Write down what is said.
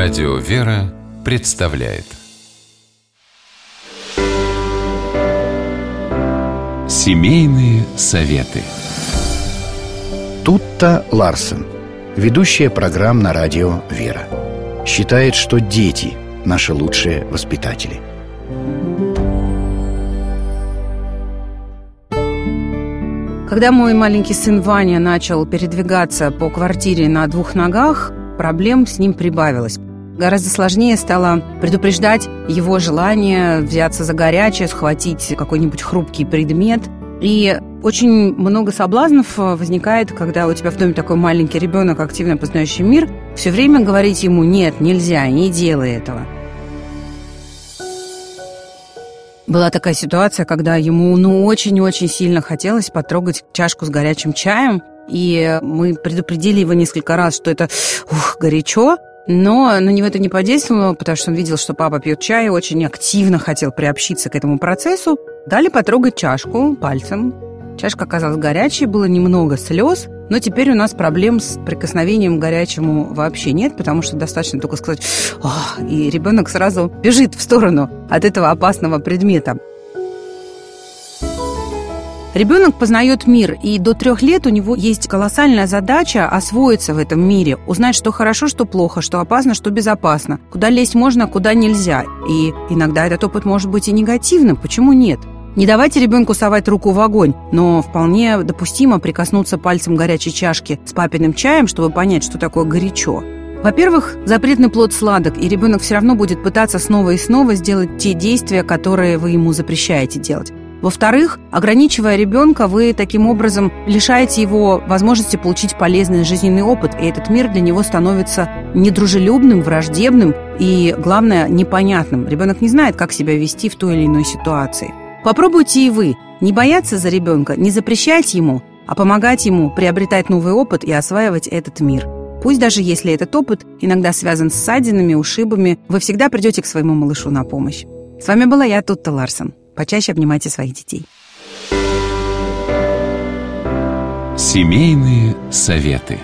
Радио «Вера» представляет Семейные советы Тутта Ларсен, ведущая программ на радио «Вера», считает, что дети – наши лучшие воспитатели. Когда мой маленький сын Ваня начал передвигаться по квартире на двух ногах, проблем с ним прибавилось. Гораздо сложнее стало предупреждать его желание взяться за горячее, схватить какой-нибудь хрупкий предмет. И очень много соблазнов возникает, когда у тебя в доме такой маленький ребенок, активно познающий мир, все время говорить ему «нет, нельзя, не делай этого». Была такая ситуация, когда ему ну очень-очень сильно хотелось потрогать чашку с горячим чаем, и мы предупредили его несколько раз, что это ух, горячо, но на него это не подействовало, потому что он видел, что папа пьет чай и очень активно хотел приобщиться к этому процессу. Дали потрогать чашку пальцем. Чашка оказалась горячей, было немного слез, но теперь у нас проблем с прикосновением к горячему вообще нет, потому что достаточно только сказать и ребенок сразу бежит в сторону от этого опасного предмета. Ребенок познает мир, и до трех лет у него есть колоссальная задача освоиться в этом мире, узнать, что хорошо, что плохо, что опасно, что безопасно, куда лезть можно, куда нельзя. И иногда этот опыт может быть и негативным, почему нет? Не давайте ребенку совать руку в огонь, но вполне допустимо прикоснуться пальцем горячей чашки с папиным чаем, чтобы понять, что такое горячо. Во-первых, запретный плод сладок, и ребенок все равно будет пытаться снова и снова сделать те действия, которые вы ему запрещаете делать. Во-вторых, ограничивая ребенка, вы таким образом лишаете его возможности получить полезный жизненный опыт, и этот мир для него становится недружелюбным, враждебным и, главное, непонятным. Ребенок не знает, как себя вести в той или иной ситуации. Попробуйте и вы не бояться за ребенка, не запрещать ему, а помогать ему приобретать новый опыт и осваивать этот мир. Пусть даже если этот опыт иногда связан с ссадинами, ушибами, вы всегда придете к своему малышу на помощь. С вами была я, Тутта Ларсон. Почаще обнимайте своих детей. Семейные советы.